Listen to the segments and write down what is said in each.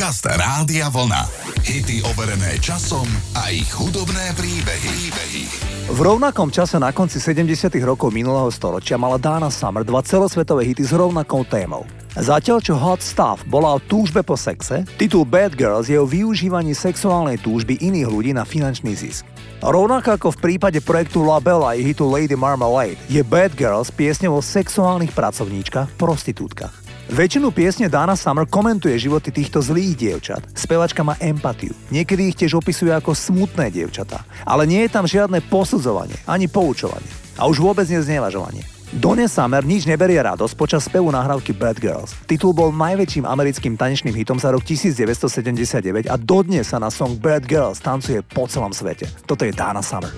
Podcast Rádia Vlna. Hity overené časom a ich hudobné príbehy. príbehy. V rovnakom čase na konci 70. rokov minulého storočia mala Dana Summer dva celosvetové hity s rovnakou témou. Zatiaľ čo Hot Stuff bola o túžbe po sexe, titul Bad Girls je o využívaní sexuálnej túžby iných ľudí na finančný zisk. Rovnako ako v prípade projektu La Bella i hitu Lady Marmalade, je Bad Girls piesňou o sexuálnych pracovníčkach, prostitútkach. Väčšinu piesne Dana Summer komentuje životy týchto zlých dievčat. Spevačka má empatiu. Niekedy ich tiež opisuje ako smutné dievčatá. Ale nie je tam žiadne posudzovanie, ani poučovanie. A už vôbec nie znevažovanie. Donne Summer nič neberie radosť počas spevu nahrávky Bad Girls. Titul bol najväčším americkým tanečným hitom za rok 1979 a dodnes sa na song Bad Girls tancuje po celom svete. Toto je Dana Summer.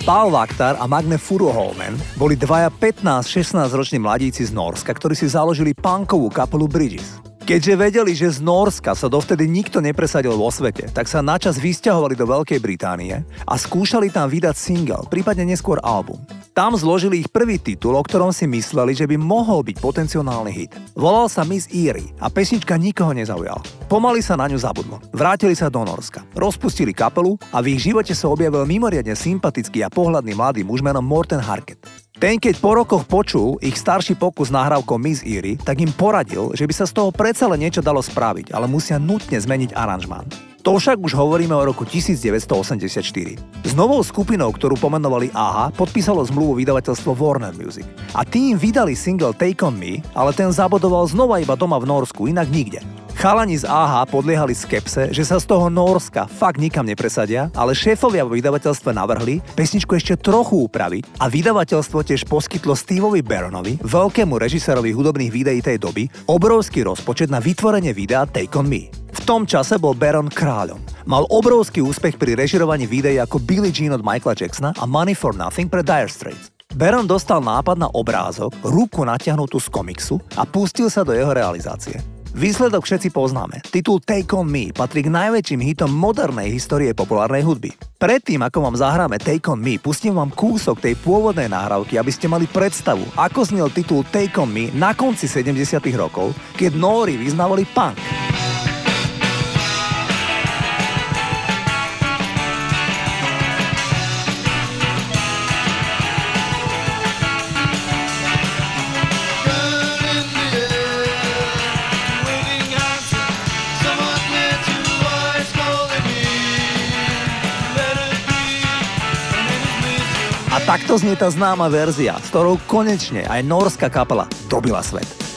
Paul Vaktar a Magne Furuholmen boli dvaja 15-16 roční mladíci z Norska, ktorí si založili punkovú kapelu Bridges. Keďže vedeli, že z Norska sa dovtedy nikto nepresadil vo svete, tak sa načas vysťahovali do Veľkej Británie a skúšali tam vydať single, prípadne neskôr album. Tam zložili ich prvý titul, o ktorom si mysleli, že by mohol byť potenciálny hit. Volal sa Miss Eerie a pesnička nikoho nezaujala. Pomaly sa na ňu zabudlo. Vrátili sa do Norska, rozpustili kapelu a v ich živote sa objavil mimoriadne sympatický a pohľadný mladý muž menom Morten Harket. Ten, keď po rokoch počul ich starší pokus nahrávkou Miss Eerie, tak im poradil, že by sa z toho predsa len niečo dalo spraviť, ale musia nutne zmeniť aranžmán. To však už hovoríme o roku 1984. S novou skupinou, ktorú pomenovali AHA, podpísalo zmluvu vydavateľstvo Warner Music. A tým vydali single Take On Me, ale ten zabodoval znova iba doma v Norsku, inak nikde. Chalani z AHA podliehali skepse, že sa z toho Norska fakt nikam nepresadia, ale šéfovia vo vydavateľstve navrhli pesničku ešte trochu upraviť a vydavateľstvo tiež poskytlo Steveovi Baronovi, veľkému režisérovi hudobných videí tej doby, obrovský rozpočet na vytvorenie videa Take On Me. V tom čase bol Baron kráľom. Mal obrovský úspech pri režirovaní videí ako Billie Jean od Michaela Jacksona a Money for Nothing pre Dire Straits. Baron dostal nápad na obrázok, ruku natiahnutú z komiksu a pustil sa do jeho realizácie. Výsledok všetci poznáme. Titul Take On Me patrí k najväčším hitom modernej histórie populárnej hudby. Predtým, ako vám zahráme Take On Me, pustím vám kúsok tej pôvodnej nahrávky, aby ste mali predstavu, ako znel titul Take On Me na konci 70 rokov, keď Nóri vyznávali punk. Takto znie tá známa verzia, s ktorou konečne aj norská kapela dobila svet.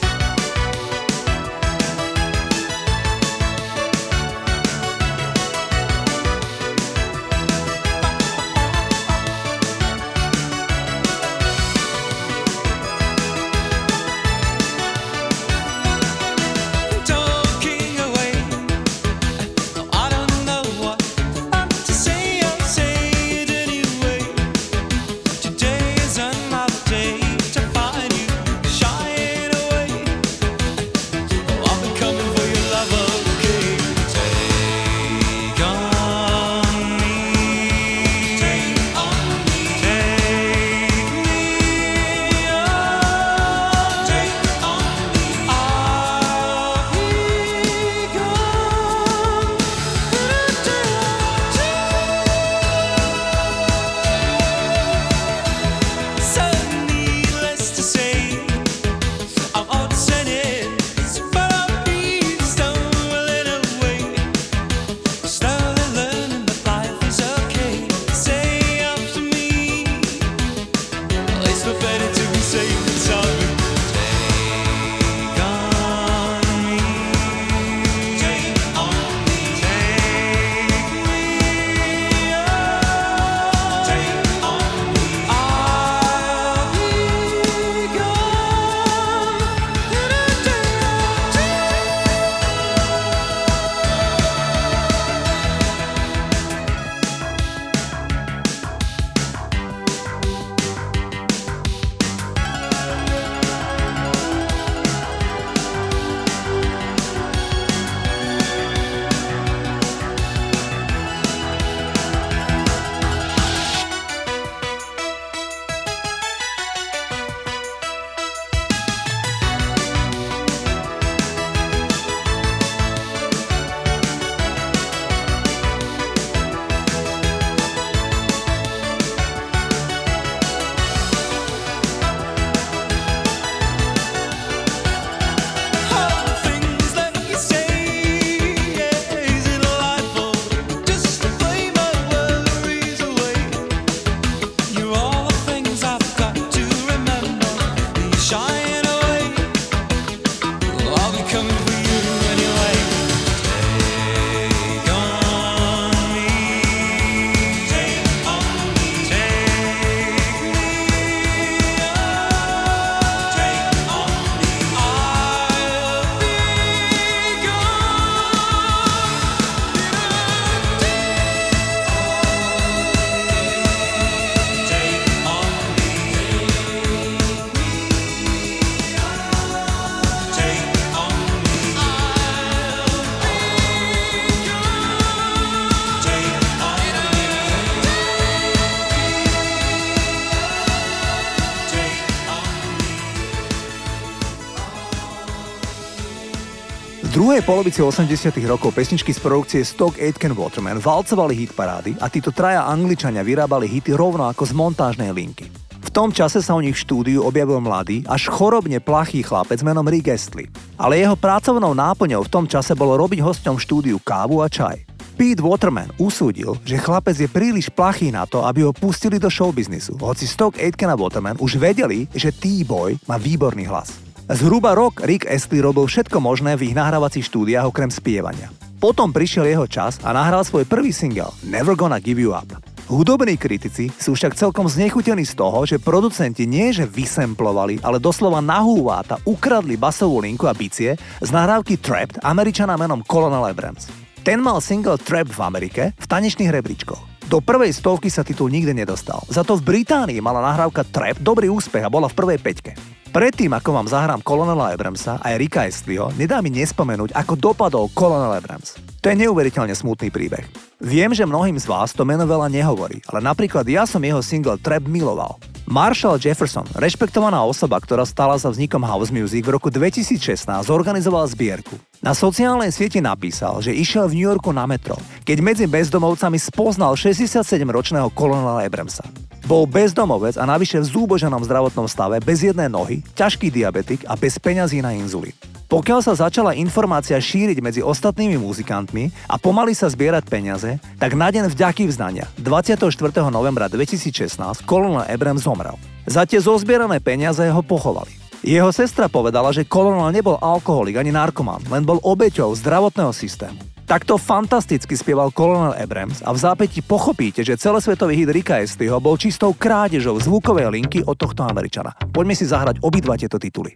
Druhej polovici 80 rokov pesničky z produkcie Stock Aitken Waterman valcovali hit parády a títo traja angličania vyrábali hity rovno ako z montážnej linky. V tom čase sa u nich v štúdiu objavil mladý, až chorobne plachý chlapec menom Rick Astley. Ale jeho pracovnou náplňou v tom čase bolo robiť hosťom v štúdiu kávu a čaj. Pete Waterman usúdil, že chlapec je príliš plachý na to, aby ho pustili do showbiznisu, hoci Stock Aitken a Waterman už vedeli, že T-Boy má výborný hlas. Zhruba rok Rick Astley robil všetko možné v ich nahrávacích štúdiách okrem spievania. Potom prišiel jeho čas a nahral svoj prvý single Never Gonna Give You Up. Hudobní kritici sú však celkom znechutení z toho, že producenti nie že vysemplovali, ale doslova nahúváta ukradli basovú linku a bicie z nahrávky Trapped američana menom Colonel Abrams. Ten mal single Trapped v Amerike v tanečných rebríčkoch. Do prvej stovky sa titul nikdy nedostal. Za to v Británii mala nahrávka Trap dobrý úspech a bola v prvej peťke. Predtým, ako vám zahrám Kolonela Abramsa aj Rika Estleyho, nedá mi nespomenúť, ako dopadol Kolonel Abrams. To je neuveriteľne smutný príbeh. Viem, že mnohým z vás to meno veľa nehovorí, ale napríklad ja som jeho single Trap miloval. Marshall Jefferson, rešpektovaná osoba, ktorá stala za vznikom house music v roku 2016, zorganizoval zbierku. Na sociálnej sieti napísal, že išiel v New Yorku na metro, keď medzi bezdomovcami spoznal 67-ročného kolonela Abramsa. Bol bezdomovec a navyše v zúboženom zdravotnom stave, bez jednej nohy, ťažký diabetik a bez peňazí na inzulín. Pokiaľ sa začala informácia šíriť medzi ostatnými muzikantmi a pomaly sa zbierať peniaze, tak na deň vďaky vzdania 24. novembra 2016 kolonel Ebrem zomrel. Za tie zozbierané peniaze ho pochovali. Jeho sestra povedala, že kolonel nebol alkoholik ani narkoman, len bol obeťou zdravotného systému. Takto fantasticky spieval Colonel Abrams a v zápäti pochopíte, že celosvetový hit Rika Estiho bol čistou krádežou zvukovej linky od tohto Američana. Poďme si zahrať obidva tieto tituly.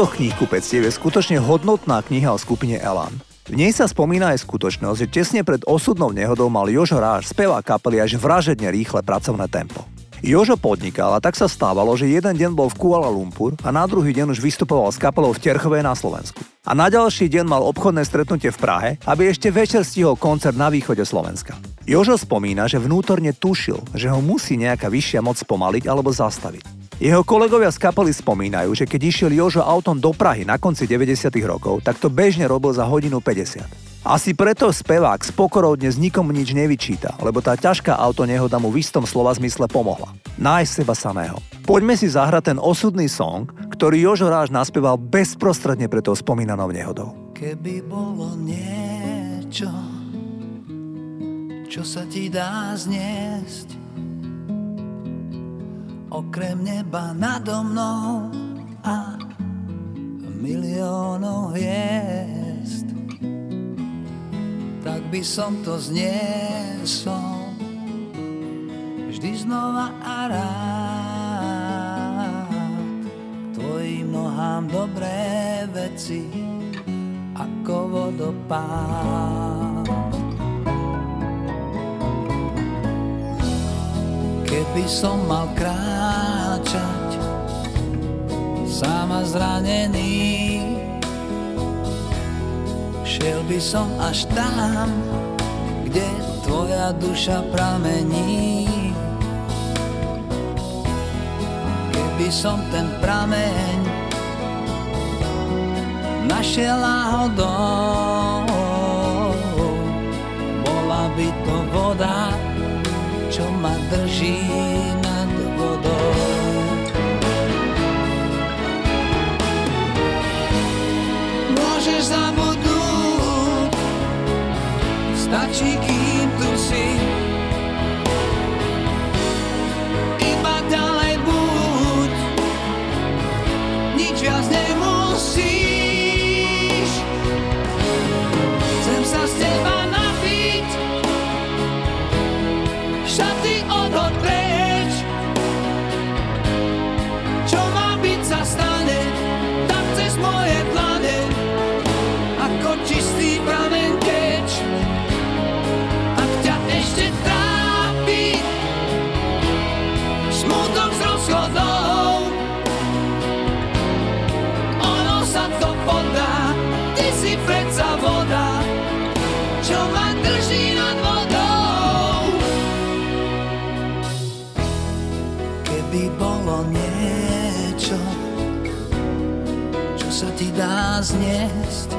Na pultoch kníh kupectiev je skutočne hodnotná kniha o skupine Elan. V nej sa spomína aj skutočnosť, že tesne pred osudnou nehodou mal Jožo Ráž spevá kapely až vražedne rýchle pracovné tempo. Jožo podnikal a tak sa stávalo, že jeden deň bol v Kuala Lumpur a na druhý deň už vystupoval s kapelou v Terchove na Slovensku. A na ďalší deň mal obchodné stretnutie v Prahe, aby ešte večer stihol koncert na východe Slovenska. Jožo spomína, že vnútorne tušil, že ho musí nejaká vyššia moc pomaliť alebo zastaviť. Jeho kolegovia z kapely spomínajú, že keď išiel Jožo autom do Prahy na konci 90. rokov, tak to bežne robil za hodinu 50. Asi preto spevák s pokorou dnes nikomu nič nevyčíta, lebo tá ťažká auto nehoda mu v istom slova zmysle pomohla. Nájsť seba samého. Poďme si zahrať ten osudný song, ktorý Jožo Ráž naspieval bezprostredne pre tou spomínanou nehodou. Keby bolo niečo, čo sa ti dá zniesť, okrem neba nado mnou a miliónov hviezd. Tak by som to zniesol znova a rád Tvojim nohám dobré veci ako vodopád Keby som mal kráčať sám a zranený Šiel by som až tam, kde tvoja duša pramení. Keby som ten prameň našiel náhodou, bola by to voda, čo ma drží nad vodou. Môžeš zabudnúť, stačí, kým dá zniesť,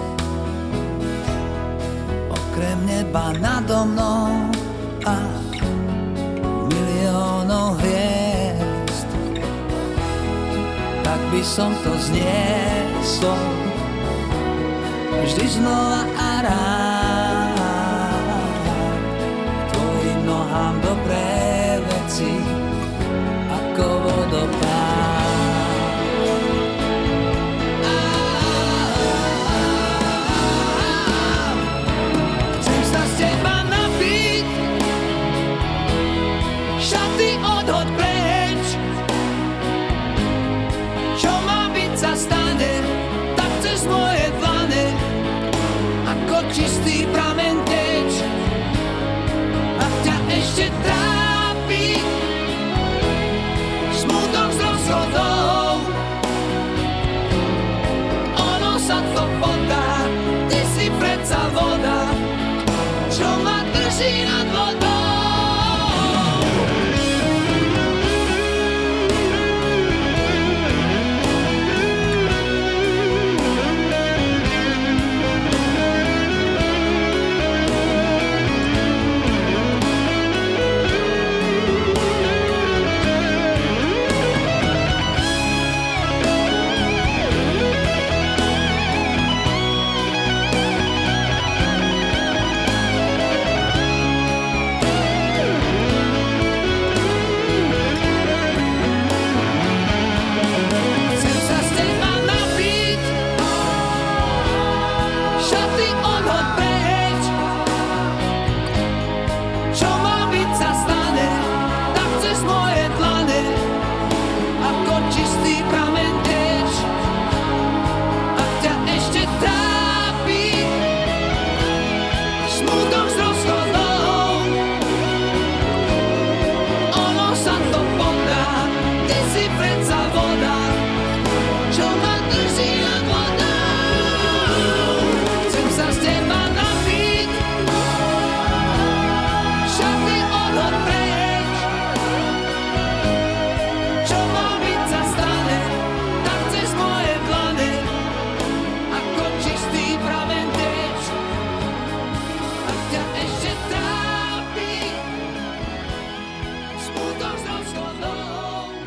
okrem neba nado mnou a miliónov hviezd, tak by som to zniesol vždy znova a rád.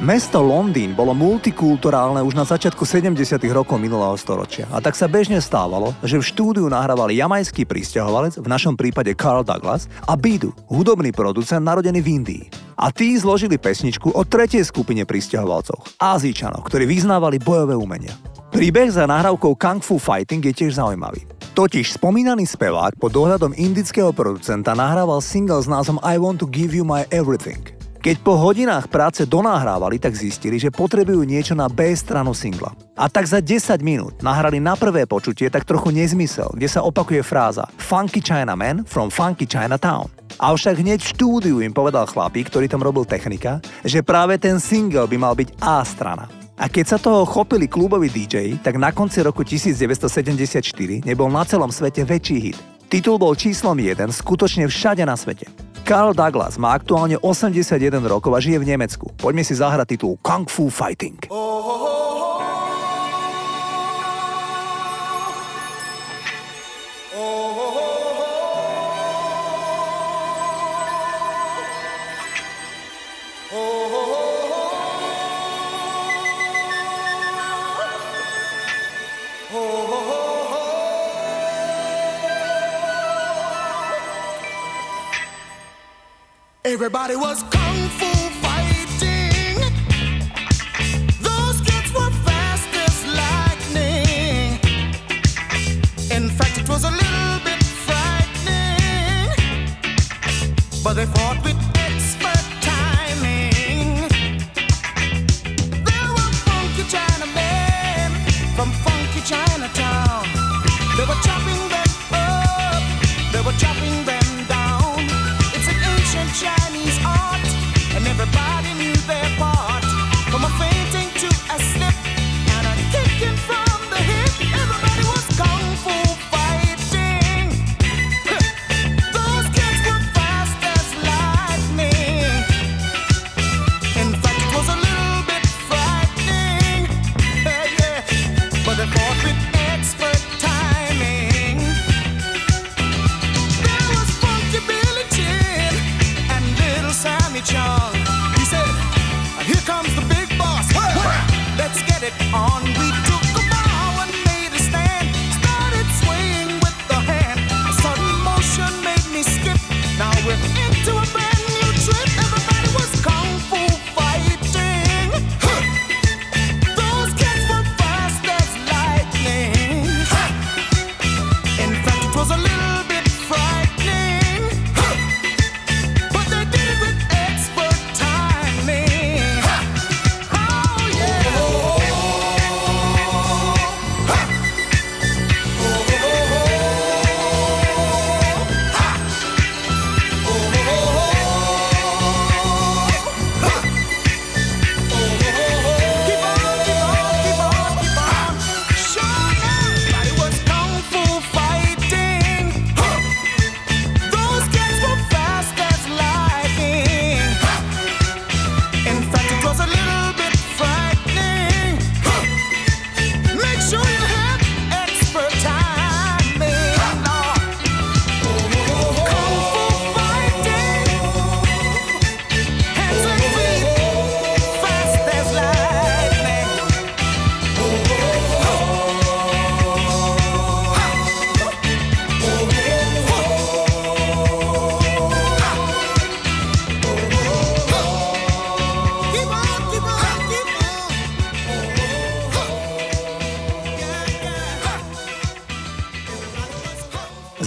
Mesto Londýn bolo multikulturálne už na začiatku 70. rokov minulého storočia a tak sa bežne stávalo, že v štúdiu nahrávali jamajský pristahovalec, v našom prípade Carl Douglas, a Bidu, hudobný producent narodený v Indii. A tí zložili pesničku o tretej skupine pristahovalcov, Azíčanov, ktorí vyznávali bojové umenia. Príbeh za nahrávkou Kung Fu Fighting je tiež zaujímavý. Totiž spomínaný spevák pod dohľadom indického producenta nahrával single s názvom I Want to Give You My Everything. Keď po hodinách práce donahrávali, tak zistili, že potrebujú niečo na B stranu singla. A tak za 10 minút nahrali na prvé počutie tak trochu nezmysel, kde sa opakuje fráza Funky China Man from Funky Chinatown. Avšak hneď v štúdiu im povedal chlapík, ktorý tam robil technika, že práve ten single by mal byť A strana. A keď sa toho chopili kluboví DJ, tak na konci roku 1974 nebol na celom svete väčší hit. Titul bol číslom 1 skutočne všade na svete. Carl Douglas má aktuálne 81 rokov a žije v Nemecku. Poďme si zahrať titul Kung Fu Fighting. Everybody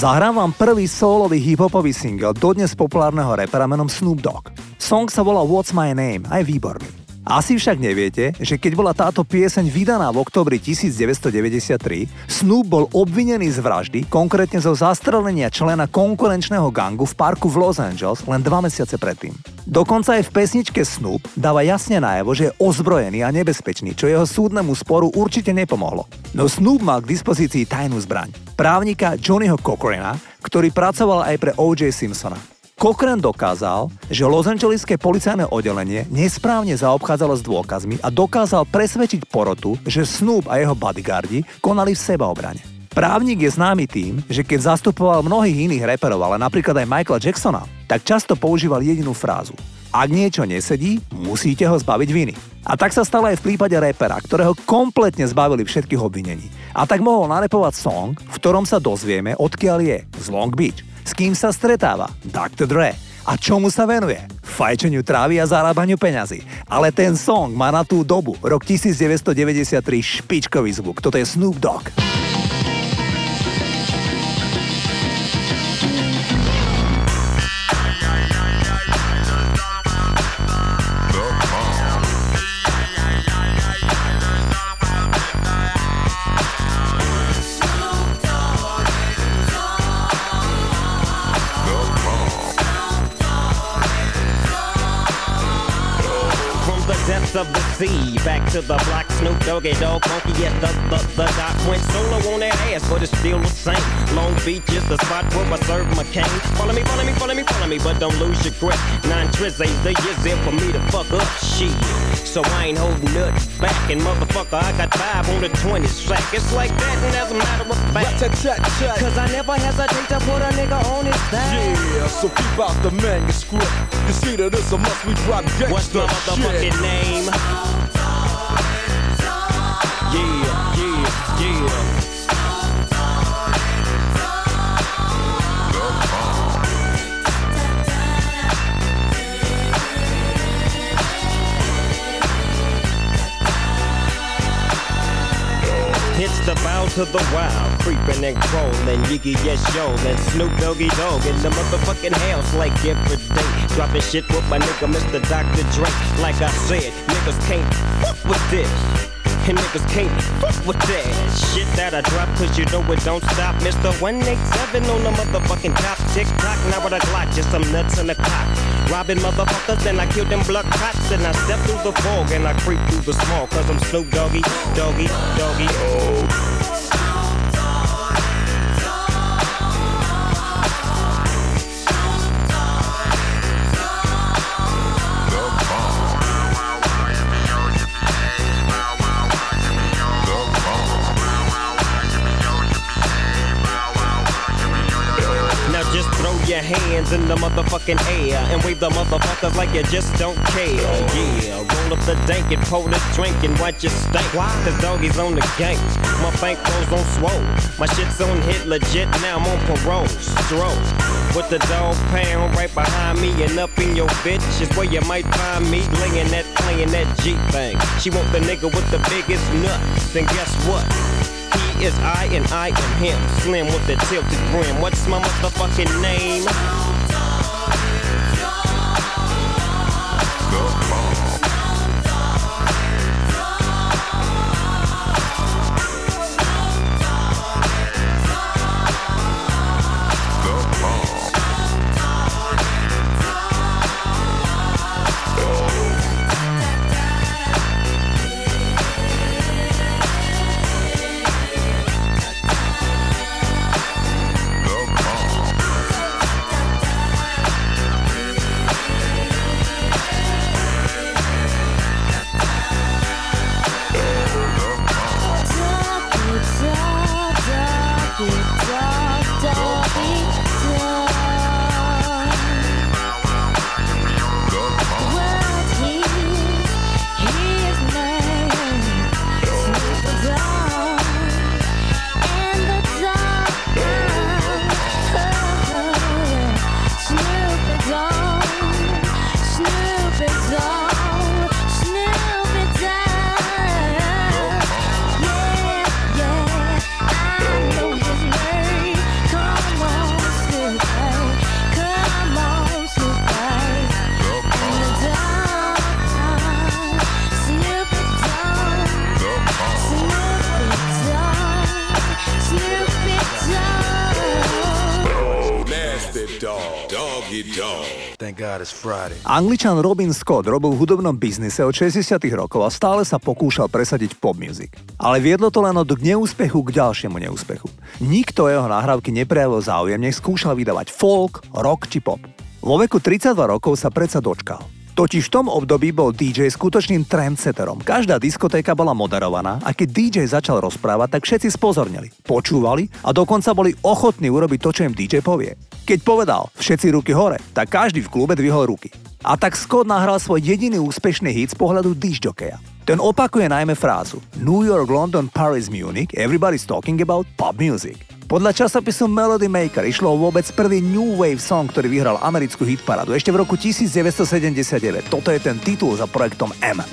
Zahrám vám prvý solový hip-hopový single dodnes populárneho repera menom Snoop Dogg. Song sa volá What's My Name a je výborný. Asi však neviete, že keď bola táto pieseň vydaná v oktobri 1993, Snoop bol obvinený z vraždy, konkrétne zo zastrelenia člena konkurenčného gangu v parku v Los Angeles len dva mesiace predtým. Dokonca aj v pesničke Snoop dáva jasne najavo, že je ozbrojený a nebezpečný, čo jeho súdnemu sporu určite nepomohlo. No Snoop mal k dispozícii tajnú zbraň. Právnika Johnnyho Cochrana, ktorý pracoval aj pre O.J. Simpsona. Cochran dokázal, že Los Angeleské policajné oddelenie nesprávne zaobchádzalo s dôkazmi a dokázal presvedčiť porotu, že Snoop a jeho bodyguardi konali v sebaobrane. Právnik je známy tým, že keď zastupoval mnohých iných reperov, ale napríklad aj Michaela Jacksona, tak často používal jedinú frázu. Ak niečo nesedí, musíte ho zbaviť viny. A tak sa stalo aj v prípade repera, ktorého kompletne zbavili všetkých obvinení. A tak mohol narepovať song, v ktorom sa dozvieme, odkiaľ je, z Long Beach. S kým sa stretáva? Dr. Dre. A čomu sa venuje? Fajčeniu trávy a zarábaniu peňazí. Ale ten song má na tú dobu, rok 1993, špičkový zvuk. Toto je Snoop Dogg. To the block, Snoop Doggy Dogg, funky yes, the, the, the doc went solo on that ass, but it's still the same. Long Beach is the spot where I serve my cane. Follow me, follow me, follow me, follow me, but don't lose your grip. Nine tris ain't the years in for me to fuck up shit. So I ain't holding nothing back, and motherfucker, I got five on the 20 sack. It's like that, and as a matter of fact, cause I never hesitate to put a nigga on his back. Yeah, so keep out the manuscript. You see that it's a must we drop gangsta What's my motherfucking shit. name? The bow to the wild, creeping and crawling, Yiggy yes yo, and Snoop Doggy Dog in the motherfucking house like every day. Dropping shit with my nigga Mr. Dr. Dre. Like I said, niggas can't fuck with this. And niggas can't fuck with that shit that I drop, cause you know it don't stop. Mr. 187 on the motherfucking top. Tick tock, now with a Glock, just some nuts in the cock. Robbing motherfuckers, and I kill them blood cops. And I step through the fog and I creep through the small, cause I'm Snoop Doggy, Doggy, Doggy. Now hands in the motherfucking air and wave the motherfuckers like you just don't care. Yeah, roll up the dank and pour the drink and watch it stink. Why? Cause doggies on the gang. My bank rolls on swole. My shit's on hit legit. Now I'm on parole. Stroll. With the dog pound right behind me and up in your bitch is where you might find me laying that playing that G thing. She want the nigga with the biggest nuts. And guess what? He is I and I am him. Slim with the tilted brim. What's my motherfucking name? Angličan Robin Scott robil v hudobnom biznise od 60 rokov a stále sa pokúšal presadiť pop music. Ale viedlo to len od neúspechu k ďalšiemu neúspechu. Nikto jeho nahrávky neprejavil záujem, nech skúšal vydávať folk, rock či pop. Vo veku 32 rokov sa predsa dočkal. Totiž v tom období bol DJ skutočným trendsetterom. Každá diskotéka bola moderovaná a keď DJ začal rozprávať, tak všetci spozornili, počúvali a dokonca boli ochotní urobiť to, čo im DJ povie. Keď povedal všetci ruky hore, tak každý v klube dvihol ruky. A tak Scott nahral svoj jediný úspešný hit z pohľadu disjokeja. Ten opakuje najmä frázu New York, London, Paris, Munich, everybody's talking about pop music. Podľa časopisu Melody Maker išlo vôbec prvý New Wave song, ktorý vyhral americkú hitparádu ešte v roku 1979. Toto je ten titul za projektom M.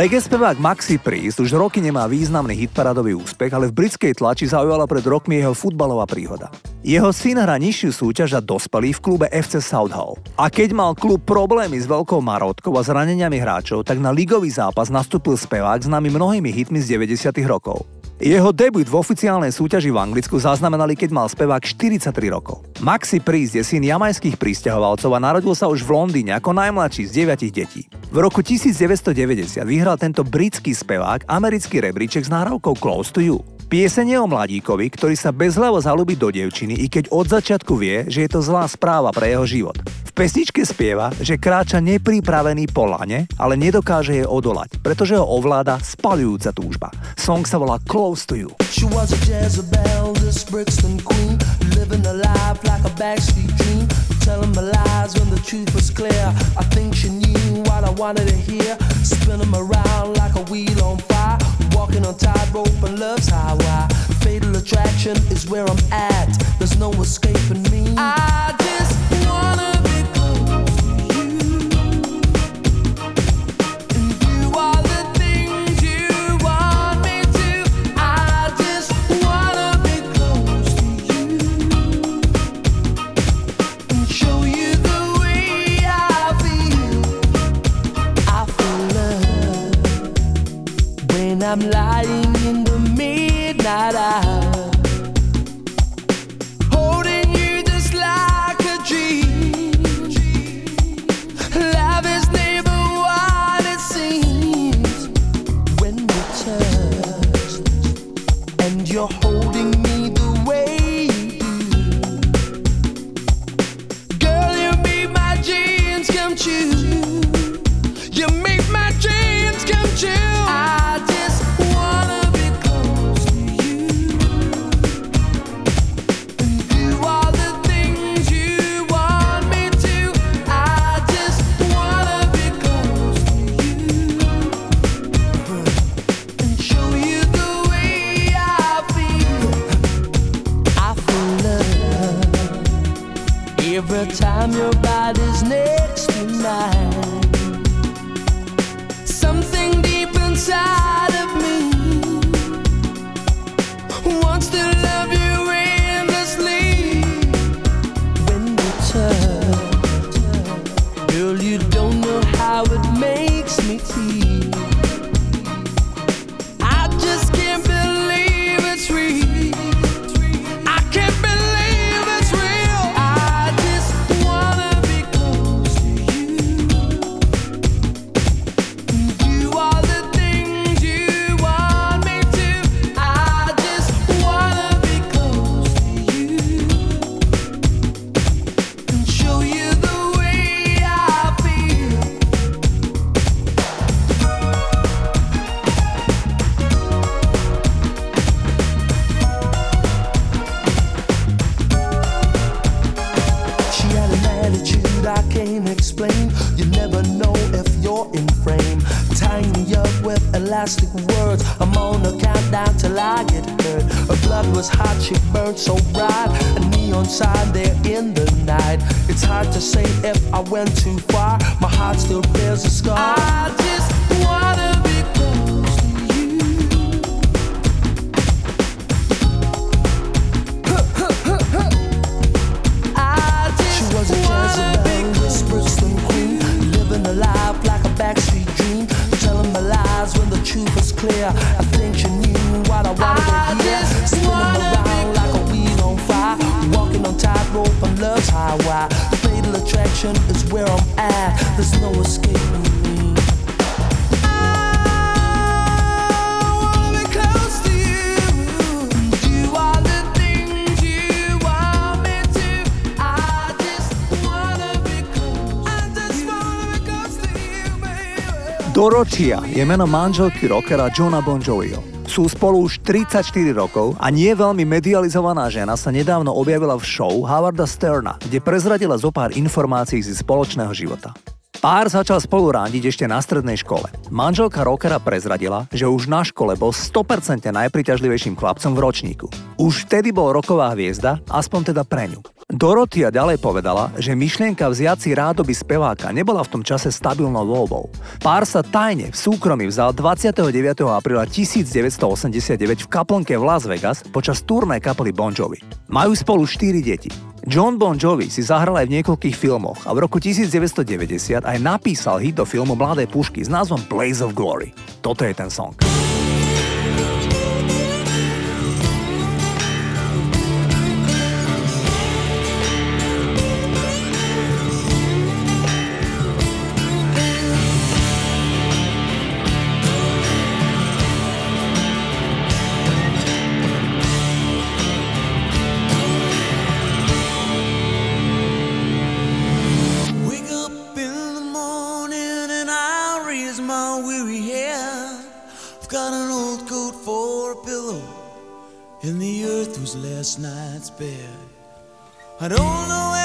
Reggae spevák Maxi Priest už roky nemá významný hitparadový úspech, ale v britskej tlači zaujala pred rokmi jeho futbalová príhoda. Jeho syn hrá nižšiu súťaž a dospelý v klube FC Southall. A keď mal klub problémy s veľkou marotkou a zraneniami hráčov, tak na ligový zápas nastúpil spevák známy mnohými hitmi z 90 rokov. Jeho debut v oficiálnej súťaži v Anglicku zaznamenali, keď mal spevák 43 rokov. Maxi Priest je syn jamajských prísťahovalcov a narodil sa už v Londýne ako najmladší z 9 detí. V roku 1990 vyhral tento britský spevák americký rebríček s náhrávkou Close to You. Pieseň je o mladíkovi, ktorý sa bezhlavo zalúbi do dievčiny, i keď od začiatku vie, že je to zlá správa pre jeho život. V pesničke spieva, že kráča nepripravený po lane, ale nedokáže jej odolať, pretože ho ovláda spalujúca túžba. Song sa volá Close to You. She was a Jezebel, this Brixton queen, living a life like a backstreet dream, telling me lies when the truth was clear. I think she knew what I wanted to hear, spinning around like a wheel on fire, walking on tightrope and love's highway. Fatal attraction is where I'm at. There's no escaping me. I I'm lying the time your body's near. Dorothea je meno manželky rockera Johna Bon Joviho. Sú spolu už 34 rokov a nie veľmi medializovaná žena sa nedávno objavila v show Howarda Sterna, kde prezradila zo pár informácií z spoločného života. Pár začal spolu randiť ešte na strednej škole. Manželka rockera prezradila, že už na škole bol 100% najpriťažlivejším chlapcom v ročníku. Už vtedy bol roková hviezda, aspoň teda pre ňu. Dorotia ďalej povedala, že myšlienka vziať si rádoby speváka nebola v tom čase stabilnou voľbou. Pár sa tajne v súkromí vzal 29. apríla 1989 v kaplnke v Las Vegas počas turné kapely Bon Jovi. Majú spolu 4 deti. John Bon Jovi si zahral aj v niekoľkých filmoch a v roku 1990 aj napísal hit do filmu Mladé pušky s názvom Blaze of Glory. Toto je ten song. Last night's bed. I don't know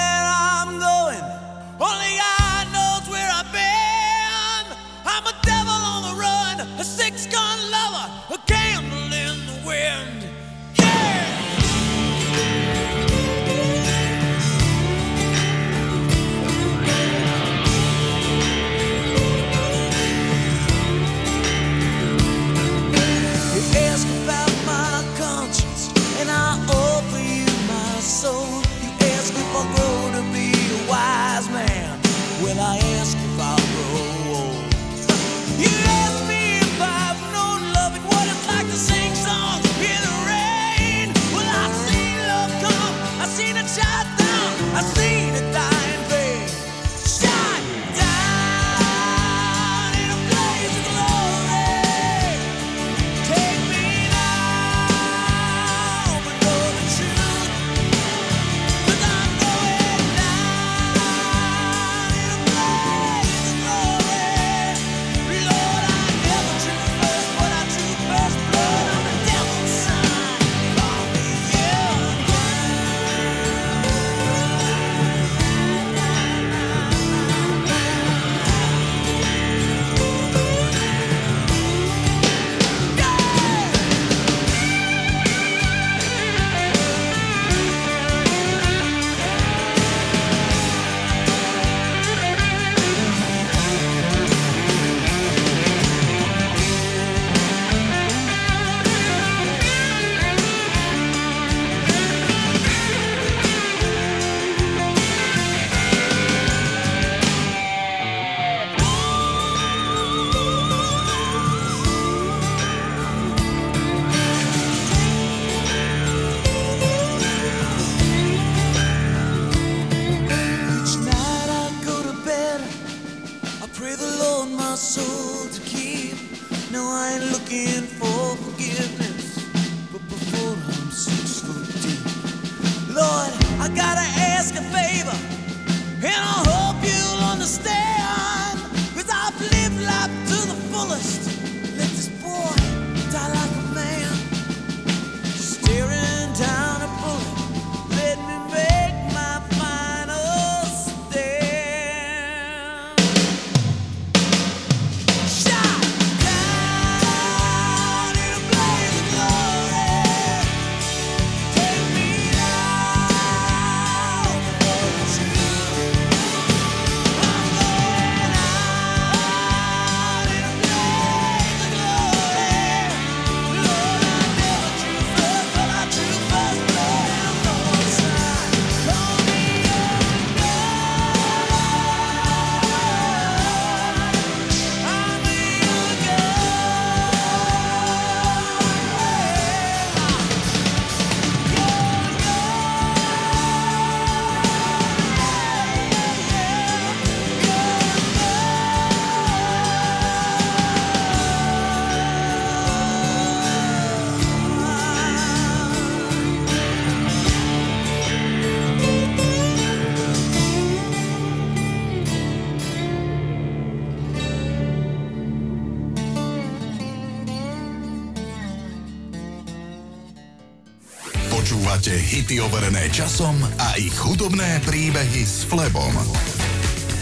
overené časom a ich hudobné príbehy s Flebom.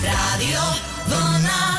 Rádio Vlna.